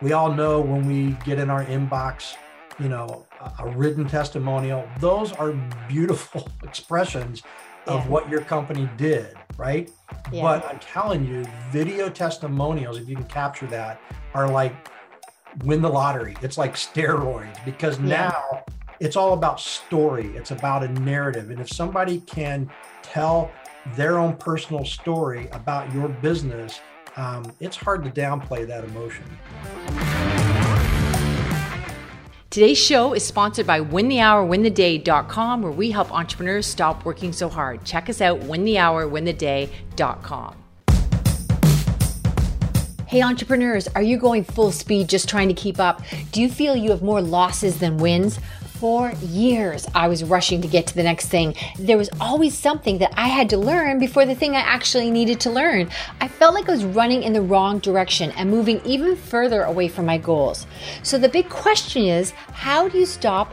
we all know when we get in our inbox, you know, a, a written testimonial, those are beautiful expressions of Yeah. what your company did, right? Yeah. But I'm telling you, video testimonials, if you can capture that, are like win the lottery. It's like steroids because Yeah. now it's all about story. It's about a narrative. And if somebody can tell their own personal story about your business, um, it's hard to downplay that emotion. Today's show is sponsored by winthehourwintheday.com, where we help entrepreneurs stop working so hard. Check us out, winthehourwintheday.com. Hey, entrepreneurs, are you going full speed just trying to keep up? Do you feel you have more losses than wins? For years, I was rushing to get to the next thing. There was always something that I had to learn before the thing I actually needed to learn. I felt like I was running in the wrong direction and moving even further away from my goals. So, the big question is how do you stop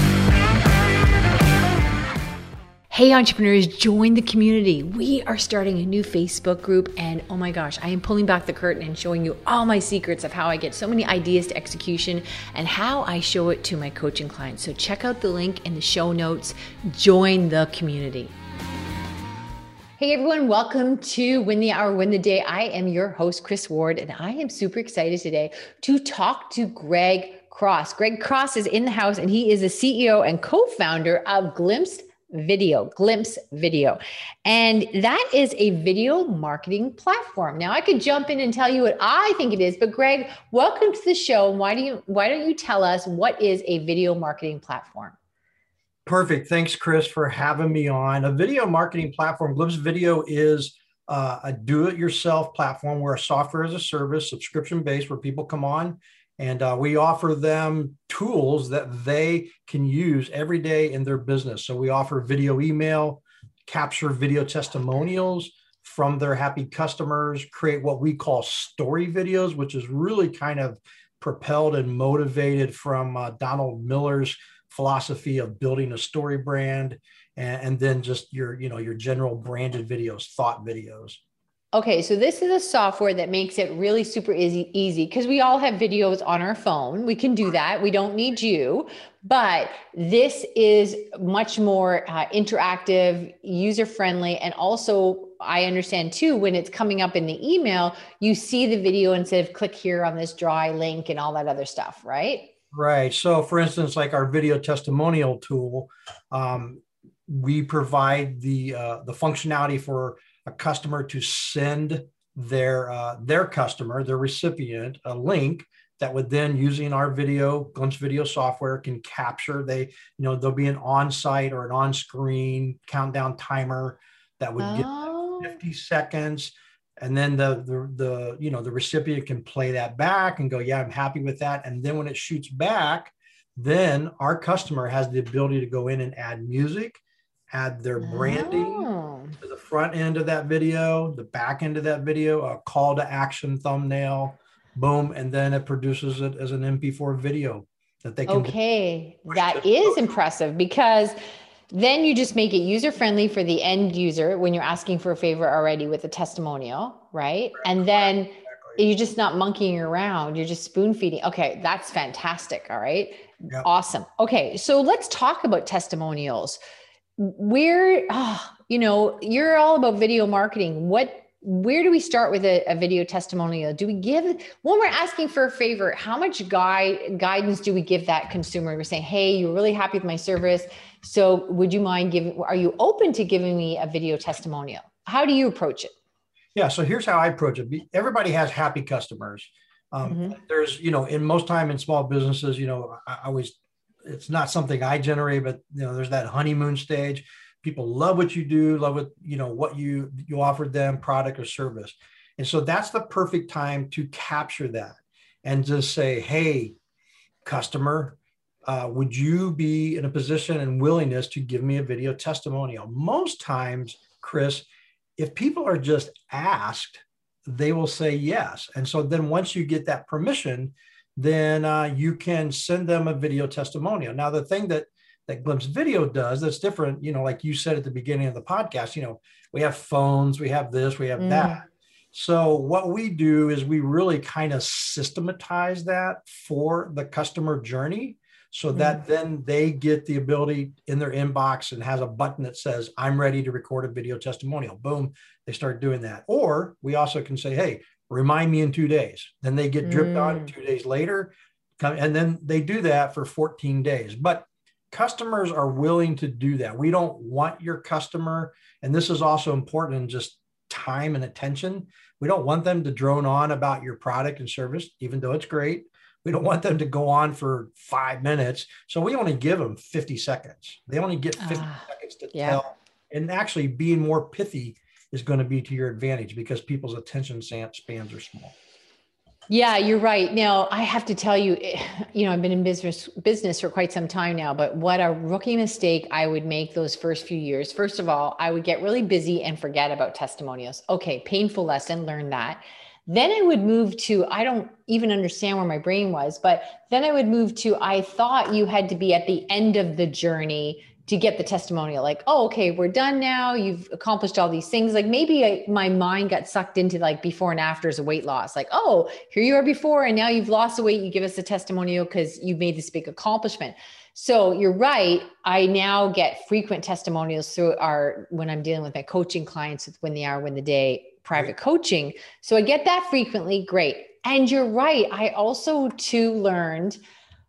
Hey, entrepreneurs, join the community. We are starting a new Facebook group, and oh my gosh, I am pulling back the curtain and showing you all my secrets of how I get so many ideas to execution and how I show it to my coaching clients. So, check out the link in the show notes. Join the community. Hey everyone, welcome to Win the Hour, Win the Day. I am your host, Kris Ward, and I am super excited today to talk to Greg Cross. Greg Cross is in the house, and he is the CEO and co founder of Glimpse Video, Glimpse Video. And that is a video marketing platform. Now I could jump in and tell you what I think it is, but Greg, welcome to the show. Why do you why don't you tell us what is a video marketing platform? Perfect. Thanks, Kris, for having me on. A video marketing platform, Glimpse Video, is uh, a do it yourself platform. We're a software as a service, subscription based, where people come on and uh, we offer them tools that they can use every day in their business. So we offer video email, capture video testimonials from their happy customers, create what we call story videos, which is really kind of propelled and motivated from uh, Donald Miller's philosophy of building a story brand and, and, then just your you know your general branded videos thought videos okay so this is a software that makes it really super easy easy because we all have videos on our phone we can do that we don't need you but this is much more uh, interactive user friendly and also I understand too, when it's coming up in the email, you see the video instead of click here on this dry link and all that other stuff, right? Right. So, for instance, like our video testimonial tool, um, we provide the uh, the functionality for a customer to send their uh, their customer, their recipient, a link that would then, using our video Glimpse Video software, can capture. They, you know, there'll be an on-site or an on-screen countdown timer that would oh. get 50 seconds and then the, the the you know the recipient can play that back and go yeah i'm happy with that and then when it shoots back then our customer has the ability to go in and add music add their branding Oh. to the front end of that video the back end of that video a call to action thumbnail boom and then it produces it as an mp4 video that they can Okay, that is that to is social. impressive because then you just make it user friendly for the end user when you're asking for a favor already with a testimonial, right? And then Exactly. you're just not monkeying around, you're just spoon feeding. Okay, that's fantastic. All right. Yep. Awesome. Okay, so let's talk about testimonials. Where, ah, you know, you're all about video marketing. What where do we start with a, a, video testimonial? Do we give when we're asking for a favor? How much guide guidance do we give that consumer? We're saying, "Hey, you're really happy with my service, so would you mind giving? Are you open to giving me a video testimonial? How do you approach it?" Yeah. So here's how I approach it. Everybody has happy customers. Um, Mhm. There's, you know, in most time in small businesses, you know, I always, it's not something I generate, but you know, there's that honeymoon stage. People love what you do, love what you know what you you offered them, product or service, and so that's the perfect time to capture that and just say, "Hey, customer, uh, would you be in a position and willingness to give me a video testimonial?" Most times, Kris, if people are just asked, they will say yes. And so then once you get that permission, then uh, you can send them a video testimonial. Now, the thing that that Glimpse Video does that's different, you know, like you said at the beginning of the podcast, you know, we have phones, we have this, we have mm. that. So what we do is we really kind of systematize that for the customer journey so mm-hmm. that then they get the ability in their inbox and has a button that says i'm ready to record a video testimonial boom they start doing that or we also can say hey remind me in two days then they get dripped mm. on two days later and then they do that for 14 days but customers are willing to do that we don't want your customer and this is also important in just time and attention. We don't want them to drone on about your product and service, even though it's great. We don't want them to go on for five minutes. So we only give them 50 seconds. They only get 50 uh, seconds to yeah. tell. And actually, being more pithy is going to be to your advantage because people's attention spans are small. Yeah, you're right. Now, I have to tell you, eh, you know, I've been in business business for quite some time now, but what a rookie mistake I would make those first few years. First of all, I would get really busy and forget about testimonials. Okay, painful lesson, learn that. Then I would move to I don't even understand where my brain was, but then I would move to I thought you had to be at the end of the journey to get the testimonial like oh okay we're done now. You've accomplished all these things. Like maybe I, my mind got sucked into like before and afters of weight loss. Like oh here you are before and now you've lost the weight. You give us a testimonial because you've made this big accomplishment. So you're right. I now get frequent testimonials through our when i'm dealing with my coaching clients with win the hour win the day private coaching. So i get that frequently. Great. And you're right. I also too learned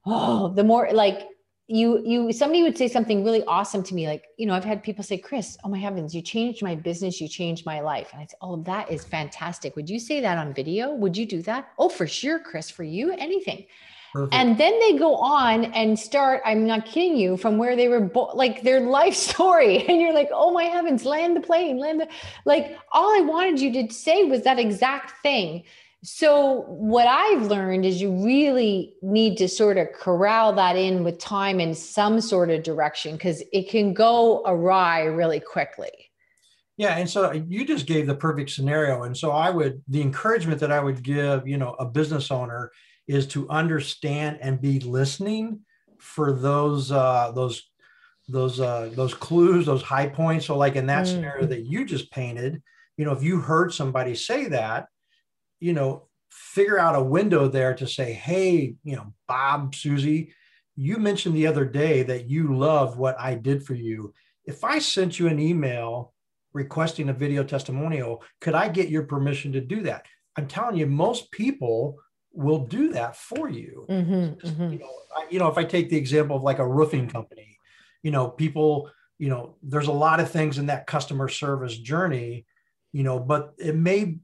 oh the more like you you somebody would say something really awesome to me like you know i've had people say kris oh my heavens you changed my business you changed my life. And i said oh that is fantastic. Would you say that on video? Would you do that? Oh for sure kris for you anything. Perfect. and then they go on and start i'm not kidding you from where they were bo- like their life story. And you're like oh my heavens land the plane land the like all i wanted you to say was that exact thing so, what I've learned is you really need to sort of corral that in with time in some sort of direction because it can go awry really quickly. Yeah, and so you just gave the perfect scenario. And so I would the encouragement that I would give, you know, a business owner is to understand and be listening for those uh those those uh those clues, those high points. So like in that mm. scenario that you just painted, you know, if you heard somebody say that, you know, figure out a window there to say, hey, you know, Bob, Susie, you mentioned the other day that you loved what I did for you. If I sent you an email requesting a video testimonial, could I get your permission to do that? I'm telling you, most people will do that for you. Mm-hmm, mm-hmm. You, know, I, you know, if I take the example of like a roofing company, you know, people, you know, there's a lot of things in that customer service journey, you know, but it may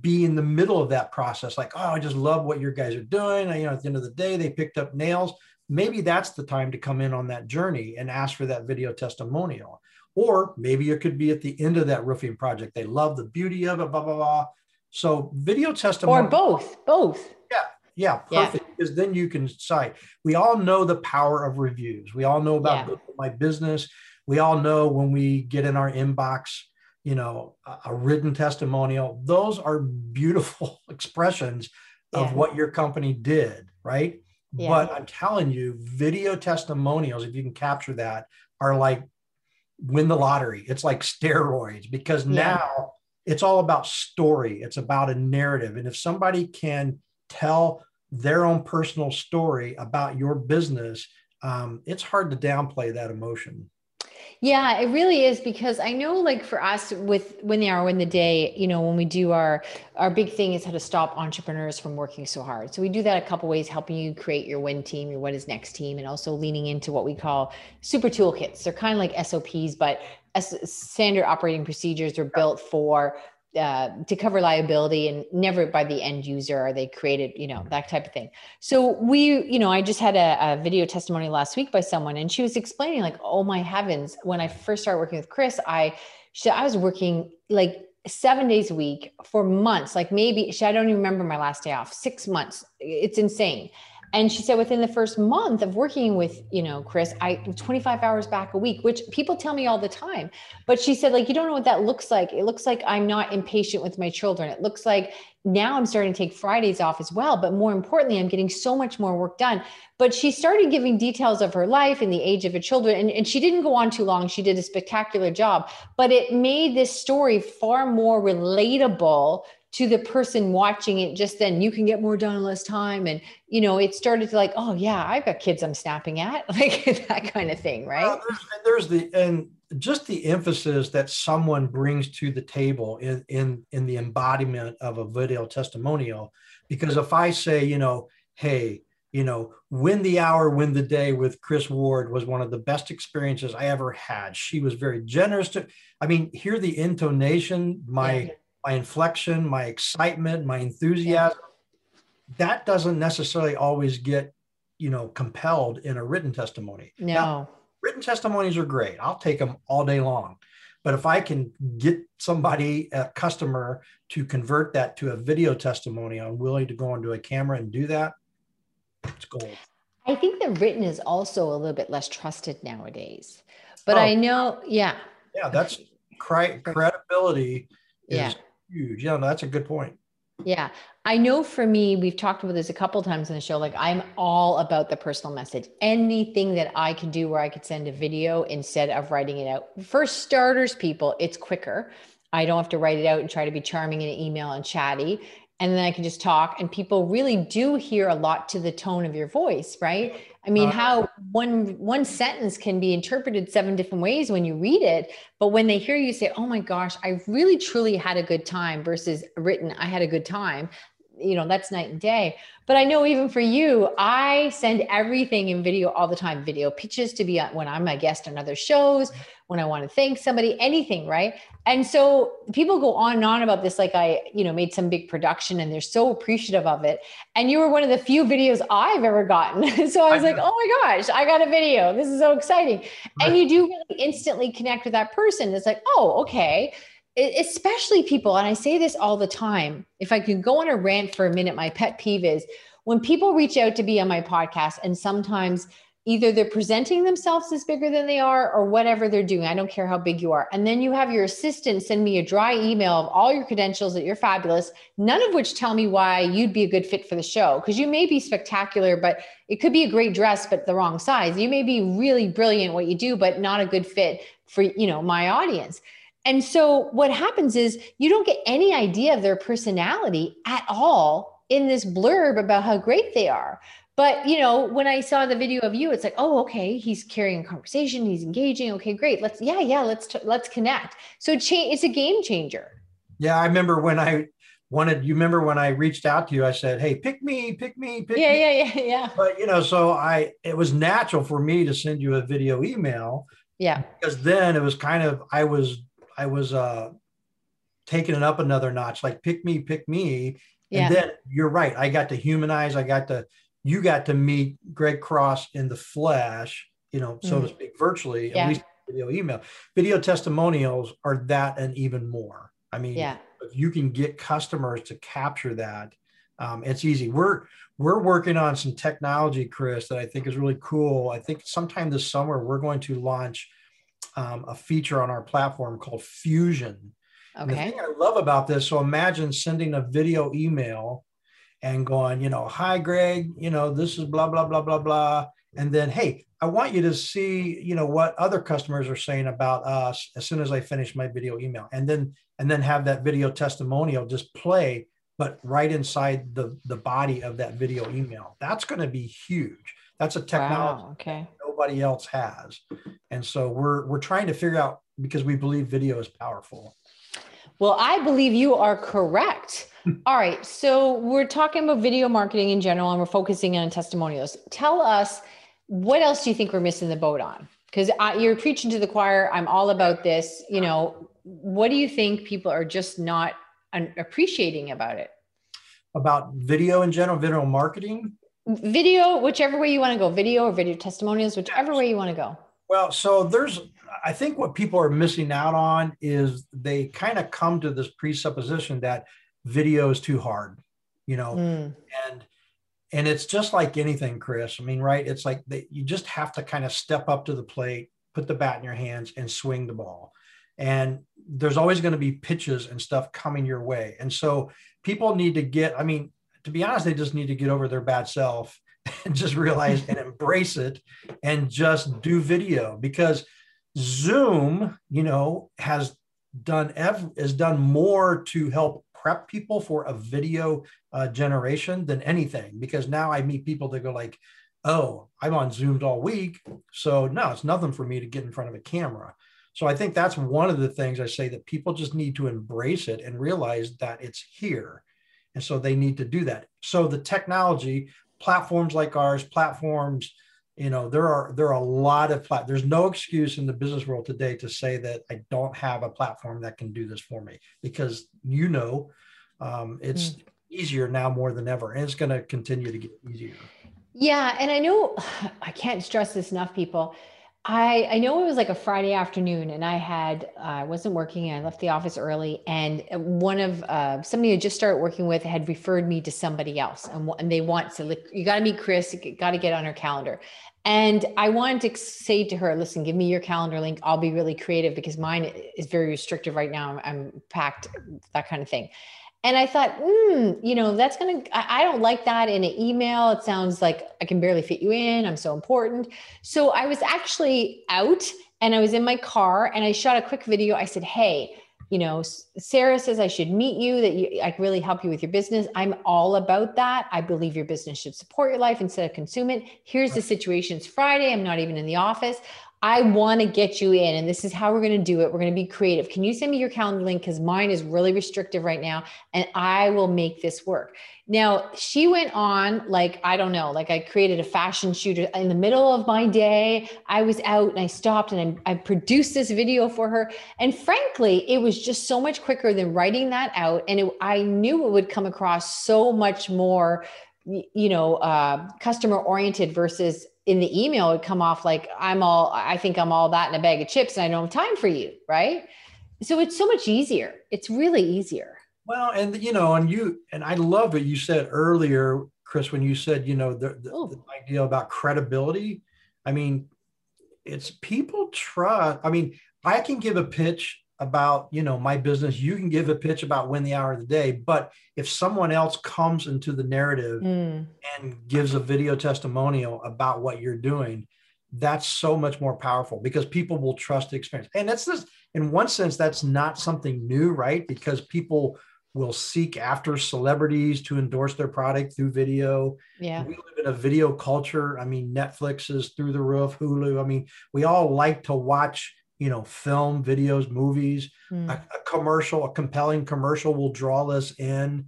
be in the middle of that process like oh i just love what your guys are doing. You know at the end of the day they picked up nails. Maybe that's the time to come in on that journey and ask for that video testimonial. Or maybe it could be at the end of that roofing project. They love the beauty of it blah blah blah. So video testimonial or both both. Yeah yeah perfect yeah. because then you can cite we all know the power of reviews. We all know about yeah. my business. We all know when we get in our inbox you know, a, a written testimonial. Those are beautiful expressions of yeah. what your company did, right? Yeah. But I'm telling you, video testimonials, if you can capture that, are like win the lottery. It's like steroids because yeah. now it's all about story. It's about a narrative. And if somebody can tell their own personal story about your business, um, it's hard to downplay that emotion. Yeah, it really is because I know like for us with win the hour win the day, you know, when we do our our big thing is how to stop entrepreneurs from working so hard. So we do that a couple ways, helping you create your win team, your what is next team, and also leaning into what we call super toolkits. They're kind of like SOPs, but standard operating procedures are built for uh, to cover liability and never by the end user are they created you know that type of thing. So we you know i just had a, a, video testimony last week by someone and she was explaining like oh my heavens when i first started working with kris i she, i was working like seven days a week for months like maybe she, i don't even remember my last day off six months it's insane And she said within the first month of working with, you know, Kris, I 25 hours back a week, which people tell me all the time. But she said, like, you don't know what that looks like. It looks like I'm not impatient with my children. It looks like now I'm starting to take Fridays off as well. But more importantly, I'm getting so much more work done. But she started giving details of her life and the age of her children. And, and she didn't go on too long. She did a spectacular job. But it made this story far more relatable to the person watching it just then you can get more done in less time. And you know it started to like oh yeah i've got kids i'm snapping at like that kind of thing right? Well, there's, there's, the and just the emphasis that someone brings to the table in in in the embodiment of a video testimonial. Because if i say you know hey you know win the hour win the day with kris ward was one of the best experiences i ever had. She was very generous to i mean hear the intonation my yeah my inflection, my excitement, my enthusiasm, that doesn't necessarily always get, you know, compelled in a written testimony. No. Now, written testimonies are great. I'll take them all day long. But if I can get somebody, a customer, to convert that to a video testimony, I'm willing to go onto a camera and do that. It's gold. I think the written is also a little bit less trusted nowadays. But oh, I know, yeah. Yeah, that's credibility is yeah huge. Yeah, no, that's a good point. Yeah. I know for me, we've talked about this a couple times in the show. Like, I'm all about the personal message. Anything that I can do where I could send a video instead of writing it out. For starters, people, it's quicker. I don't have to write it out and try to be charming in an email and chatty and then I can just talk. And people really do hear a lot to the tone of your voice, right? I mean, uh, how one one sentence can be interpreted seven different ways when you read it, but when they hear you say, "Oh my gosh, I really truly had a good time," versus written, "I had a good time," you know, that's night and day. But I know even for you, I send everything in video all the time video pitches to be when I'm a guest on other shows, when I want to thank somebody, anything, right? And so people go on and on about this, like I, you know, made some big production and they're so appreciative of it. And you were one of the few videos I've ever gotten. so I was I like, oh my gosh, I got a video. This is so exciting. Right. And you do really instantly connect with that person. It's like, oh, okay especially people, and I say this all the time. If I can go on a rant for a minute, my pet peeve is when people reach out to be on my podcast, and sometimes either they're presenting themselves as bigger than they are or whatever they're doing. I don't care how big you are. And then you have your assistant send me a dry email of all your credentials that you're fabulous, none of which tell me why you'd be a good fit for the show. Because you may be spectacular, but it could be a great dress, but the wrong size. You may be really brilliant what you do, but not a good fit for you know my audience. And so what happens is you don't get any idea of their personality at all in this blurb about how great they are. But you know, when I saw the video of you, it's like, oh, okay, he's carrying a conversation, he's engaging. Okay, great. Let's, yeah, yeah, let's t- let's connect. So it's a game changer. Yeah, I remember when I wanted. You remember when I reached out to you? I said, hey, pick me, pick me, pick yeah, me. Yeah, yeah, yeah, yeah, But you know, so I it was natural for me to send you a video email. Yeah. Because then it was kind of I was I was uh, taking it up another notch, like pick me, pick me. Yeah. And then you're right. I got to humanize. I got to, you got to meet Greg Cross in the flesh, you know, so mm. to speak, virtually, yeah. at least video email. Video testimonials are that and even more. I mean, yeah. if you can get customers to capture that, um, it's easy. We're we're working on some technology, Kris, that I think is really cool. I think sometime this summer we're going to launch um, a feature on our platform called Fusion. Okay. And the thing I love about this, so imagine sending a video email and going, you know, hi, Greg, you know, this is blah, blah, blah, blah, blah. And then, hey, I want you to see, you know, what other customers are saying about us as soon as I finish my video email. And then, and then have that video testimonial just play, but right inside the, the body of that video email. That's going to be huge. That's a technology wow, okay. Nobody else has. And so we're we're trying to figure out because we believe video is powerful. Well, I believe you are correct. All right. So we're talking about video marketing in general and we're focusing on testimonials. Tell us what else do you think we're missing the boat on? Because you're preaching to the choir. I'm all about this. You know, what do you think people are just not appreciating about it? About video in general, video marketing? Video, whichever way you want to go, video or video testimonials, whichever way you want to go. Well, so there's, I think what people are missing out on is they kind of come to this presupposition that video is too hard, you know, mm. and and it's just like anything, Kris. I mean, right? It's like they, you just have to kind of step up to the plate, put the bat in your hands, and swing the ball. And there's always going to be pitches and stuff coming your way. And so people need to get, I mean, to be honest, they just need to get over their bad self and just realize and embrace it and just do video because Zoom, you know, has done ev- has done more to help prep people for a video uh, generation than anything because now I meet people that go like, oh, I'm on Zoomed all week. So no, it's nothing for me to get in front of a camera. So I think that's one of the things I say that people just need to embrace it and realize that it's here. And so they need to do that. So the technology, platforms like ours, platforms, you know, there are there are a lot of plat- there's no excuse in the business world today to say that I don't have a platform that can do this for me because you know um, it's mm. easier now more than ever, and it's going to continue to get easier. Yeah, and I know I can't stress this enough, people. I I know it was like a Friday afternoon, and I had uh, I wasn't working. I left the office early, and one of uh, somebody I just started working with had referred me to somebody else, and, and they want to like you got to meet Kris, got to get on her calendar. And I wanted to say to her, listen, give me your calendar link. I'll be really creative because mine is very restrictive right now. I'm packed, that kind of thing. And I thought, mm, you know, that's going to, I don't like that in an email. It sounds like I can barely fit you in. I'm so important. So I was actually out and I was in my car and I shot a quick video. I said, hey, you know, Sarah says I should meet you, that you, I can really help you with your business. I'm all about that. I believe your business should support your life instead of consume it. Here's the situation. It's Friday. I'm not even in the office. I want to get you in, and this is how we're going to do it. We're going to be creative. Can you send me your calendar link? Because mine is really restrictive right now, and I will make this work. Now, she went on, like, I don't know, like I created a fashion shoot in the middle of my day. I was out and I stopped and I, I produced this video for her. And frankly, it was just so much quicker than writing that out. And it, I knew it would come across so much more you know uh, customer oriented versus in the email would come off like I'm all I think I'm all that in a bag of chips and I don't have time for you, right? So it's so much easier. It's really easier. Well, and you know, and you and I love what you said earlier, Kris, when you said, you know, the, the, oh. the idea about credibility. I mean, it's people trust. I mean, I can give a pitch about you know my business you can give a pitch about win the hour of the day but if someone else comes into the narrative mm. and gives a video testimonial about what you're doing that's so much more powerful because people will trust the experience. And that's this in one sense that's not something new right? Because people will seek after celebrities to endorse their product through video. Yeah. We live in a video culture. I mean netflix is through the roof hulu. I mean we all like to watch you know, film, videos, movies, mm. a, a, commercial, a compelling commercial will draw us in.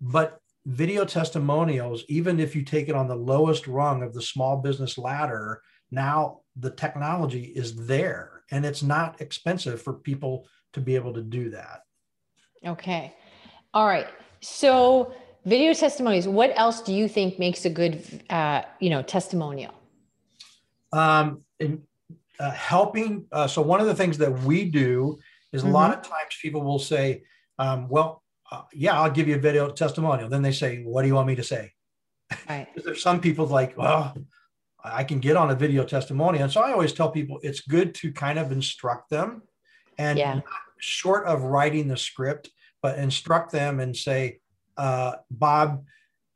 But video testimonials, even if you take it on the lowest rung of the small business ladder, now the technology is there and it's not expensive for people to be able to do that. Okay. All right. So video testimonies, what else do you think makes a good, uh, you know, testimonial? Um, uh, helping. Uh, so one of the things that we do is mm-hmm. a lot mm-hmm. of times people will say, um, "Well, uh, yeah, I'll give you a video testimonial." Then they say, "What do you want me to say?" Right. There's some people like, "Well, I can get on a video testimonial," and so I always tell people it's good to kind of instruct them, and yeah. short of writing the script, but instruct them and say, uh, "Bob."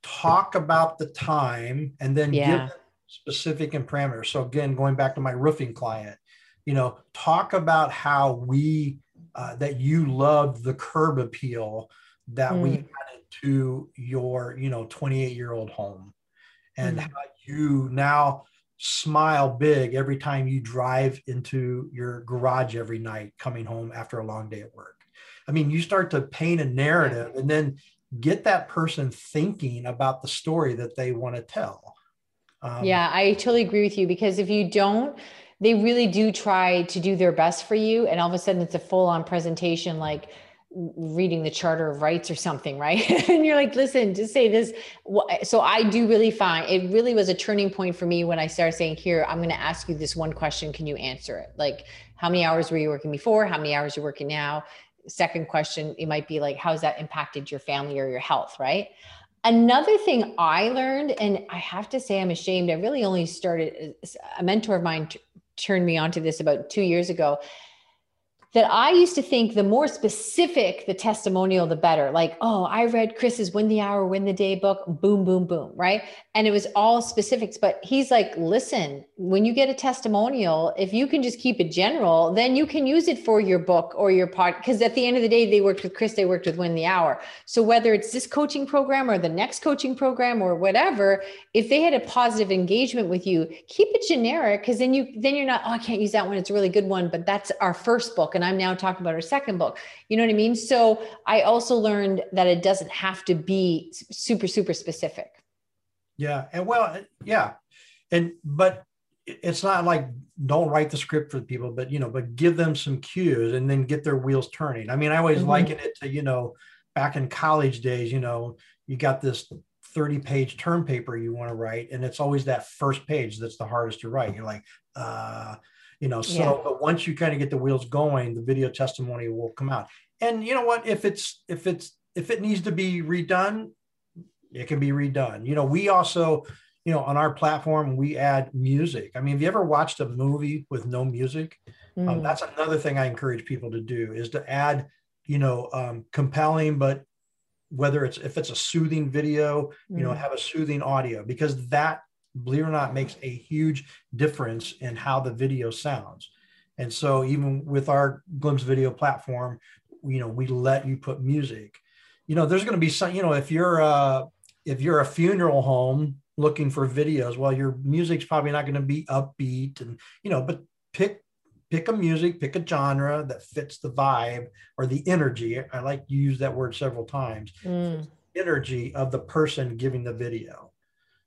Talk about the time and then yeah. give them specific and parameters. So again, going back to my roofing client, you know, talk about how we uh, that you loved the curb appeal that mm. we added to your, you know, 28 year old home, and mm. how you now smile big every time you drive into your garage every night coming home after a long day at work. I mean, you start to paint a narrative and then get that person thinking about the story that they want to tell. Um, yeah, I totally agree with you because if you don't, they really do try to do their best for you. And all of a sudden it's a full on presentation, like reading the Charter of Rights or something, right? and you're like, listen, just say this. So I do really find it really was a turning point for me when I started saying, here, I'm going to ask you this one question. Can you answer it? Like, how many hours were you working before? How many hours you're you working now? Second question, it might be like, how's that impacted your family or your health, right? Another thing I learned, and I have to say I'm ashamed, I really only started, a mentor of mine t- turned me onto this about two years ago that I used to think the more specific the testimonial, the better. Like, oh, I read Kris's Win the Hour, Win the Day book, boom, boom, boom, right? And it was all specifics. But he's like, listen, when you get a testimonial, if you can just keep it general, then you can use it for your book or your pod. Because at the end of the day, they worked with Kris, they worked with Win the Hour. So whether it's this coaching program or the next coaching program or whatever, if they had a positive engagement with you, keep it generic because then you then you're not, oh, I can't use that one. It's a really good one, but that's our first book and I'm now talking about her second book. You know what I mean? So I also learned that it doesn't have to be super, super specific. Yeah. And well, yeah. And, but it's not like don't write the script for the people, but, you know, but give them some cues and then get their wheels turning. I mean, I always mm-hmm. liken it to, you know, back in college days, you know, you got this 30 page term paper you want to write and it's always that first page that's the hardest to write you're like uh you know so yeah. but once you kind of get the wheels going the video testimony will come out and you know what if it's if it's if it needs to be redone it can be redone you know we also you know on our platform we add music i mean have you ever watched a movie with no music um, mm. um, that's another thing i encourage people to do is to add you know um, compelling but whether it's if it's a soothing video you know mm. have a soothing audio because that believe it or not, makes a huge difference in how the video sounds. And so even with our Glimpse video platform, you know, we let you put music. You know, there's going to be some, you know, if you're a, if you're a funeral home looking for videos, well, your music's probably not going to be upbeat and, you know, but pick pick a music, pick a genre that fits the vibe or the energy. I like to use that word several times. Mm. Energy of the person giving the video.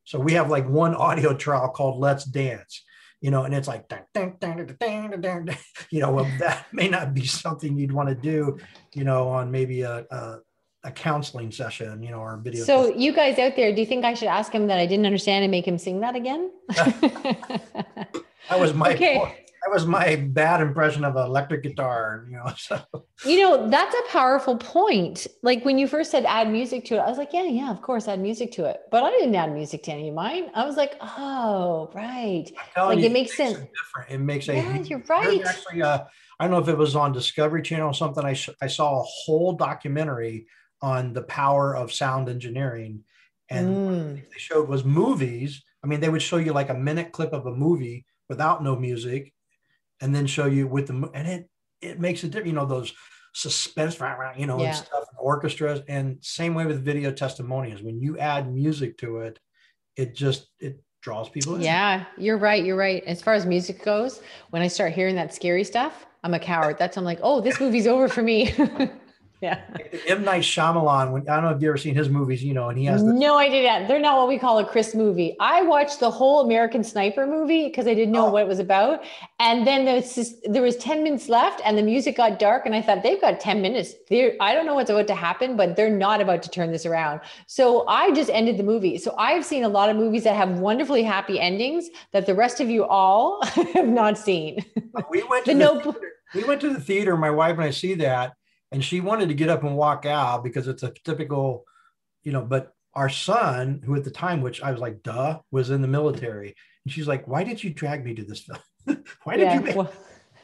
So we have like one audio trial called Let's Dance, you know, and it's like, dang, dang, dang, dang, dang, dang. you know, well, that may not be something you'd want to do, you know, on maybe a, a, a counseling session, you know, or video. So test. you guys out there, do you think I should ask him that I didn't understand and make him sing that again? that was my okay. point that was my bad impression of an electric guitar, you know. So you know, that's a powerful point. Like when you first said add music to it, I was like, yeah, yeah, of course, add music to it. But I didn't add music to any of mine. I was like, oh, right. Like you, it makes it sense. different. It makes a yeah, you're right. Actually, uh, I don't know if it was on Discovery Channel or something. I, I saw a whole documentary on the power of sound engineering. And mm. they showed was movies. I mean, they would show you like a minute clip of a movie without no music and then show you with the and it it makes a difference. You know those suspense, you know, yeah. and stuff, and orchestras, and same way with video testimonials. When you add music to it, it just it draws people in. Yeah, you're right. You're right. As far as music goes, when I start hearing that scary stuff, I'm a coward. That's I'm like, oh, this movie's over for me. Yeah. M Night Shyamalan. When I don't know if you ever seen his movies, you know, and he has the- no idea. They're not what we call a Kris movie. I watched the whole American Sniper movie because I didn't know oh. what it was about, and then there was just, there was ten minutes left, and the music got dark, and I thought they've got ten minutes. They're, I don't know what's about to happen, but they're not about to turn this around. So I just ended the movie. So I've seen a lot of movies that have wonderfully happy endings that the rest of you all have not seen. We went to the, the we went to the theater. My wife and I see that and she wanted to get up and walk out because it's a typical, you know, but our son, who at the time, which I was like, duh, was in the military. And she's like, why did you drag me to this film? why did yeah, you make, well,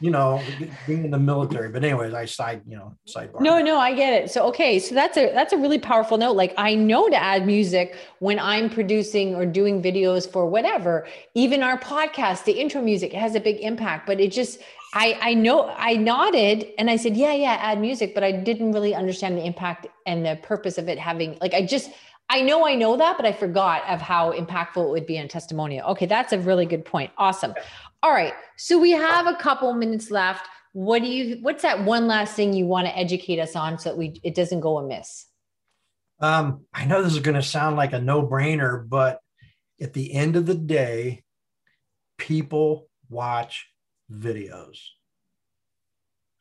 you know, being in the military. But anyways, I side, you know, sidebar. No, no, I get it. So okay, so that's a that's a really powerful note. Like I know to add music when I'm producing or doing videos for whatever. Even our podcast, the intro music, it has a big impact. But it just I I know I nodded and I said, yeah, yeah, add music, but I didn't really understand the impact and the purpose of it having like I just I know I know that, but I forgot of how impactful it would be in testimonial. Okay, that's a really good point. Awesome. All right. So we have a couple minutes left. What do you what's that one last thing you want to educate us on so that we it doesn't go amiss? Um, I know this is going to sound like a no-brainer, but at the end of the day, people watch videos.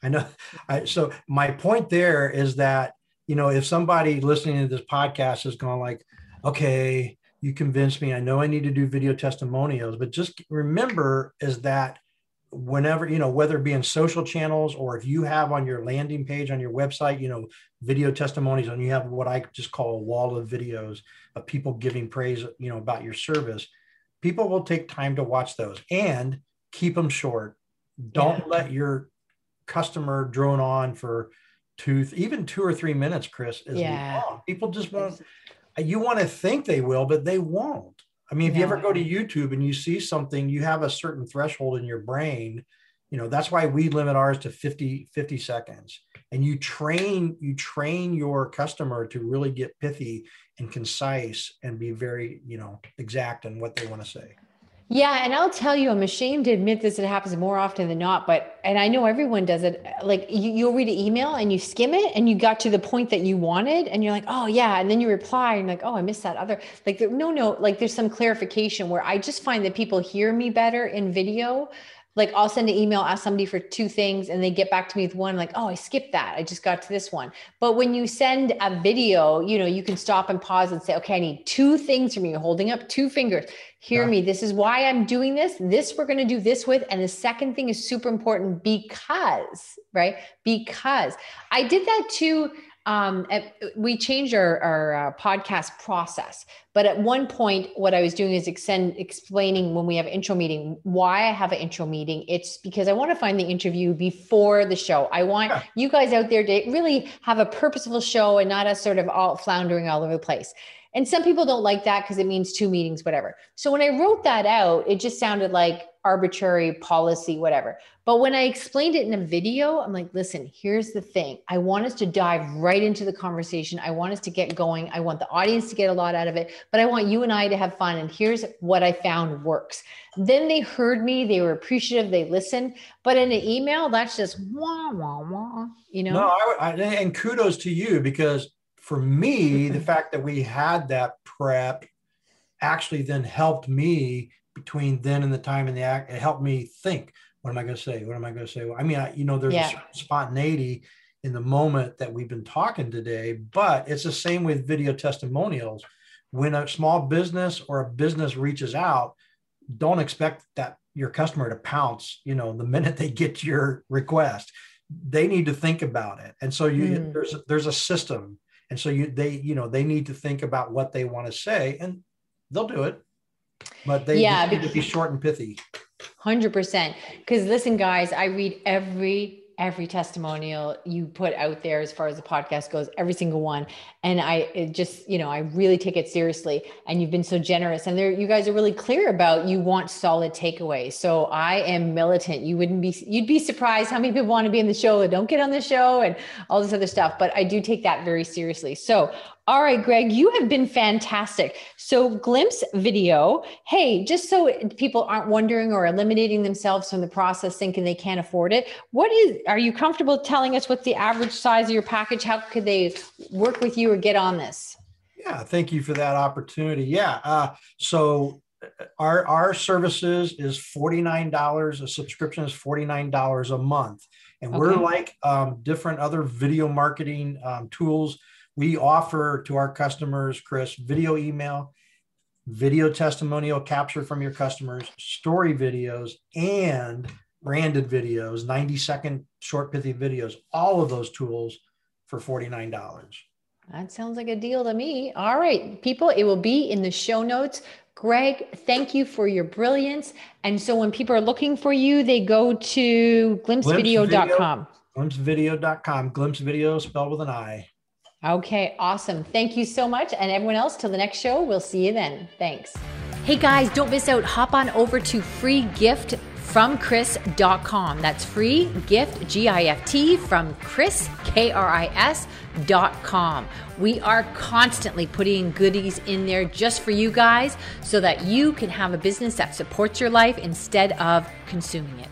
I know. I, so my point there is that you know if somebody listening to this podcast is going like, okay, you convinced me. I know I need to do video testimonials, but just remember is that whenever you know whether it be in social channels or if you have on your landing page on your website you know video testimonies and you have what i just call a wall of videos of people giving praise you know about your service people will take time to watch those and keep them short don't yeah. let your customer drone on for two even two or three minutes kris is yeah. long people just won't Uh, you want to think they will but they won't I mean, if you ever go to YouTube and you see something, you have a certain threshold in your brain. You know, that's why we limit ours to 50, 50 seconds. And you train, you train your customer to really get pithy and concise and be very, you know, exact in what they want to say. Yeah, and I'll tell you, I'm ashamed to admit this. It happens more often than not, but and I know everyone does it. Like you, you'll read an email and you skim it, and you got to the point that you wanted, and you're like, oh yeah, and then you reply, and like, oh, I missed that other. Like, no, no, like there's some clarification where I just find that people hear me better in video like I'll send an email, ask somebody for two things, and they get back to me with one, like, oh, I skipped that. I just got to this one. But when you send a video, you know, you can stop and pause and say, okay, I need two things from you, holding up two fingers. Hear yeah. me. This is why I'm doing this. This we're going to do this with. And the second thing is super important because, right? Because I did that too um, we changed our, our uh, podcast process. But at one point, what I was doing is extend, explaining when we have intro meeting why I have an intro meeting. It's because I want to find the interview before the show. I want yeah. you guys out there to really have a purposeful show and not us sort of all floundering all over the place. And some people don't like that because it means two meetings, whatever. So when I wrote that out, it just sounded like arbitrary policy, whatever. But when I explained it in a video, I'm like, listen, here's the thing. I want us to dive right into the conversation. I want us to get going. I want the audience to get a lot out of it, but I want you and I to have fun. And here's what I found works. Then they heard me, they were appreciative, they listened. But in an email, that's just wah, wah, wah, you know? No, I, I, and kudos to you because for me, the fact that we had that prep actually then helped me between then and the time in the act. It helped me think, what am I going to say? What am I going to say? I mean, I, you know, there's yeah. a spontaneity in the moment that we've been talking today, but it's the same with video testimonials. When a small business or a business reaches out, don't expect that your customer to pounce, you know, the minute they get your request. They need to think about it. And so you mm. there's there's a system and so you they you know they need to think about what they want to say and they'll do it but they yeah, need to be short and pithy 100% because listen guys i read every every testimonial you put out there as far as the podcast goes every single one. And i just you know i really take it seriously. And you've been so generous. And there you guys are really clear about you want solid takeaways. So i am militant. You wouldn't be you'd be surprised how many people want to be in the show that don't get on the show and all this other stuff. But i do take that very seriously. So all right, Greg, you have been fantastic. So, Glimpse video, hey, just so people aren't wondering or eliminating themselves from the process thinking they can't afford it, what is, are you comfortable telling us what's the average size of your package? How could they work with you or get on this? Yeah, thank you for that opportunity. Yeah. Uh, so, uh, our, our services is $49. A subscription is $49 a month. And okay. we're like um, different other video marketing um, tools we offer to our customers, Kris, video email, video testimonial capture from your customers, story videos, and branded videos, 90 second short pithy videos, all of those tools for $49. That sounds like a deal to me. All right, people, it will be in the show notes. Greg, thank you for your brilliance. And so when people are looking for you, they go to glimpsevideo.com. Glimpsevideo.com, glimpse video spelled with an I. Okay, awesome. Thank you so much. And everyone else, till the next show, we'll see you then. Thanks. Hey guys, don't miss out. Hop on over to freegiftfromkris.com. That's free gift, G I F T, from Kris, K R I S. Dot com. We are constantly putting goodies in there just for you guys so that you can have a business that supports your life instead of consuming it.